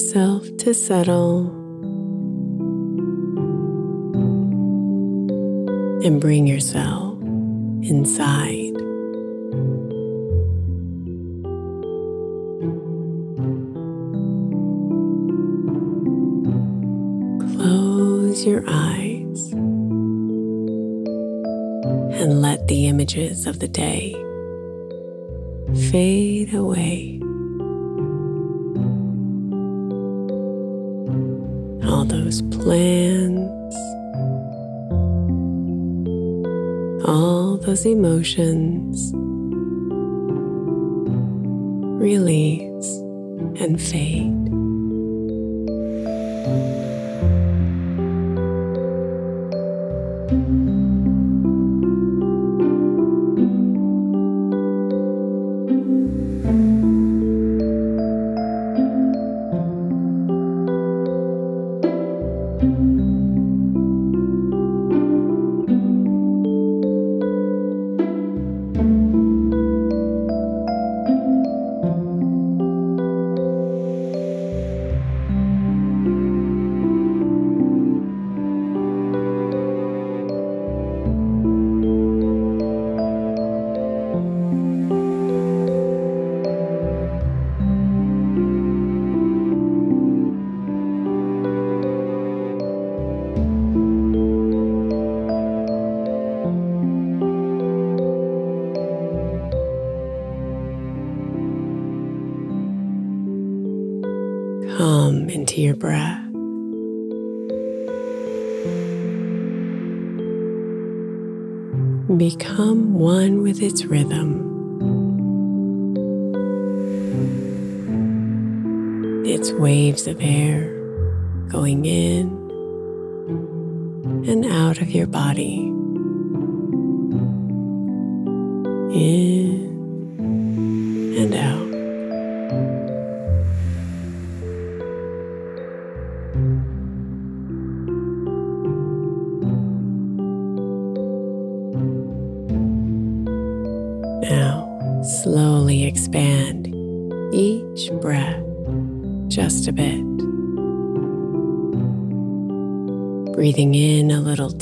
Yourself to settle and bring yourself inside. Close your eyes and let the images of the day fade away. All those plans, all those emotions release and fade. Breath. Become one with its rhythm. Its waves of air going in and out of your body. In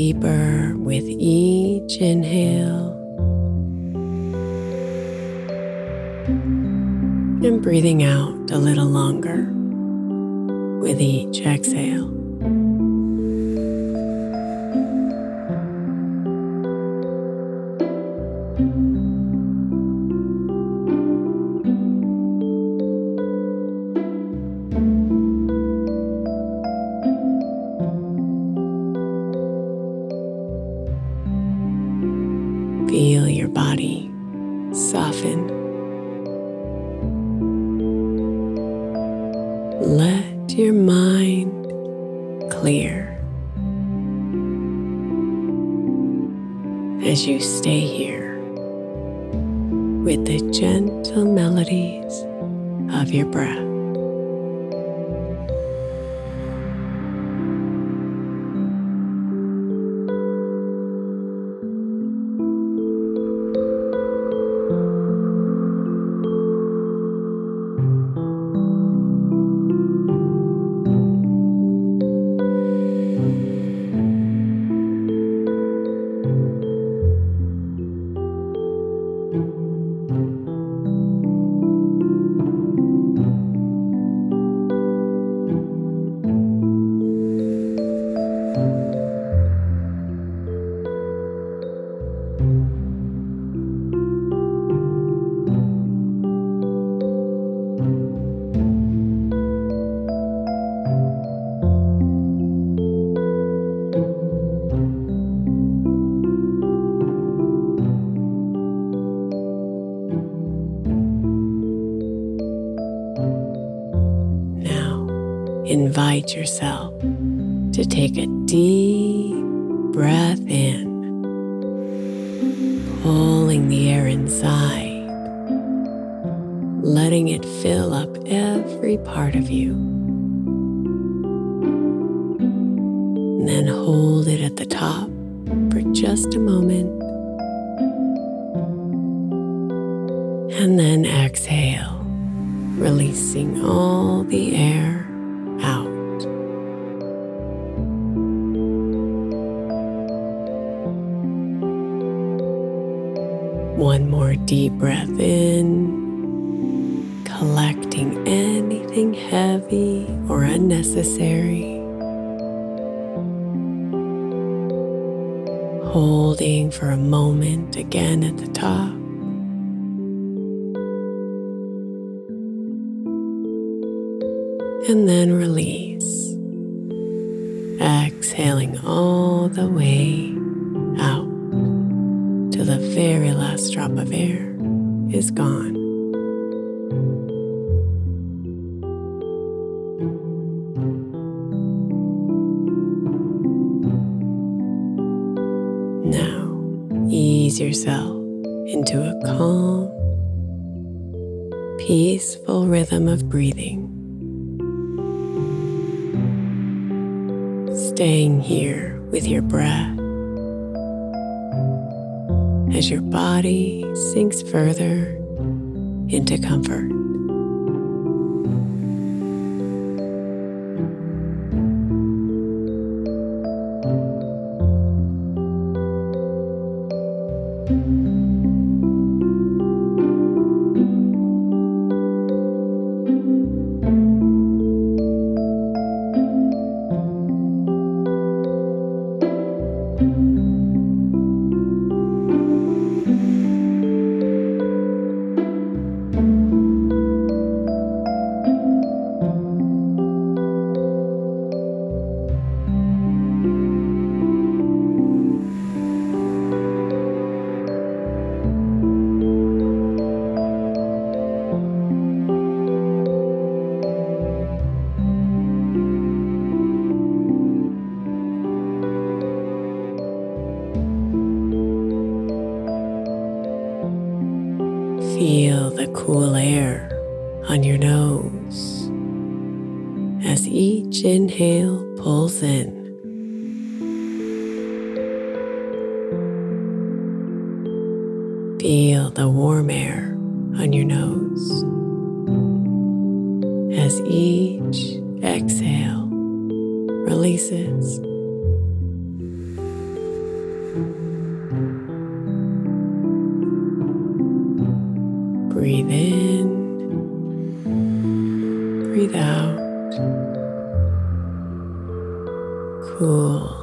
deeper you stay invite yourself to take a deep breath in, pulling the air inside, letting it fill up every part of you. And then hold it at the top for just a moment. And then exhale, releasing all the air deep breath in, collecting anything heavy or unnecessary. Holding for a moment again at the top. and then release. Exhaling all the way the very last drop of air is gone. Now, ease yourself into a calm, peaceful rhythm of breathing. staying here with your breath as your body sinks further into comfort. Cool air on your nose as each inhale pulls in. Feel the warm air on your nose in, breathe out, cool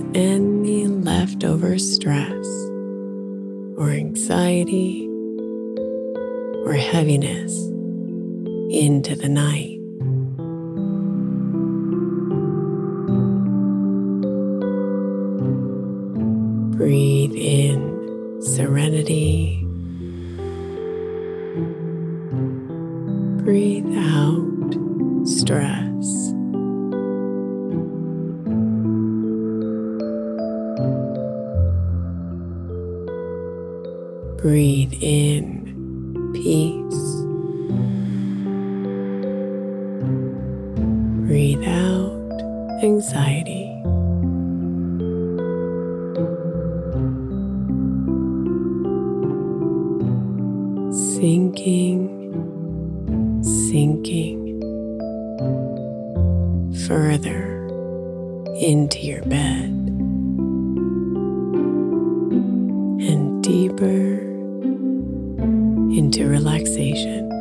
releases any leftover stress or anxiety or heaviness into the night. Breathe in serenity. Breathe out stress. Breathe in. Peace. Breathe out. Anxiety. Sinking, sinking. Further into your bed. And deeper into relaxation.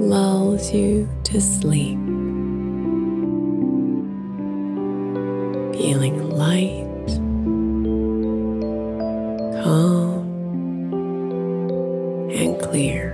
Lulls you to sleep, feeling light, calm, and clear.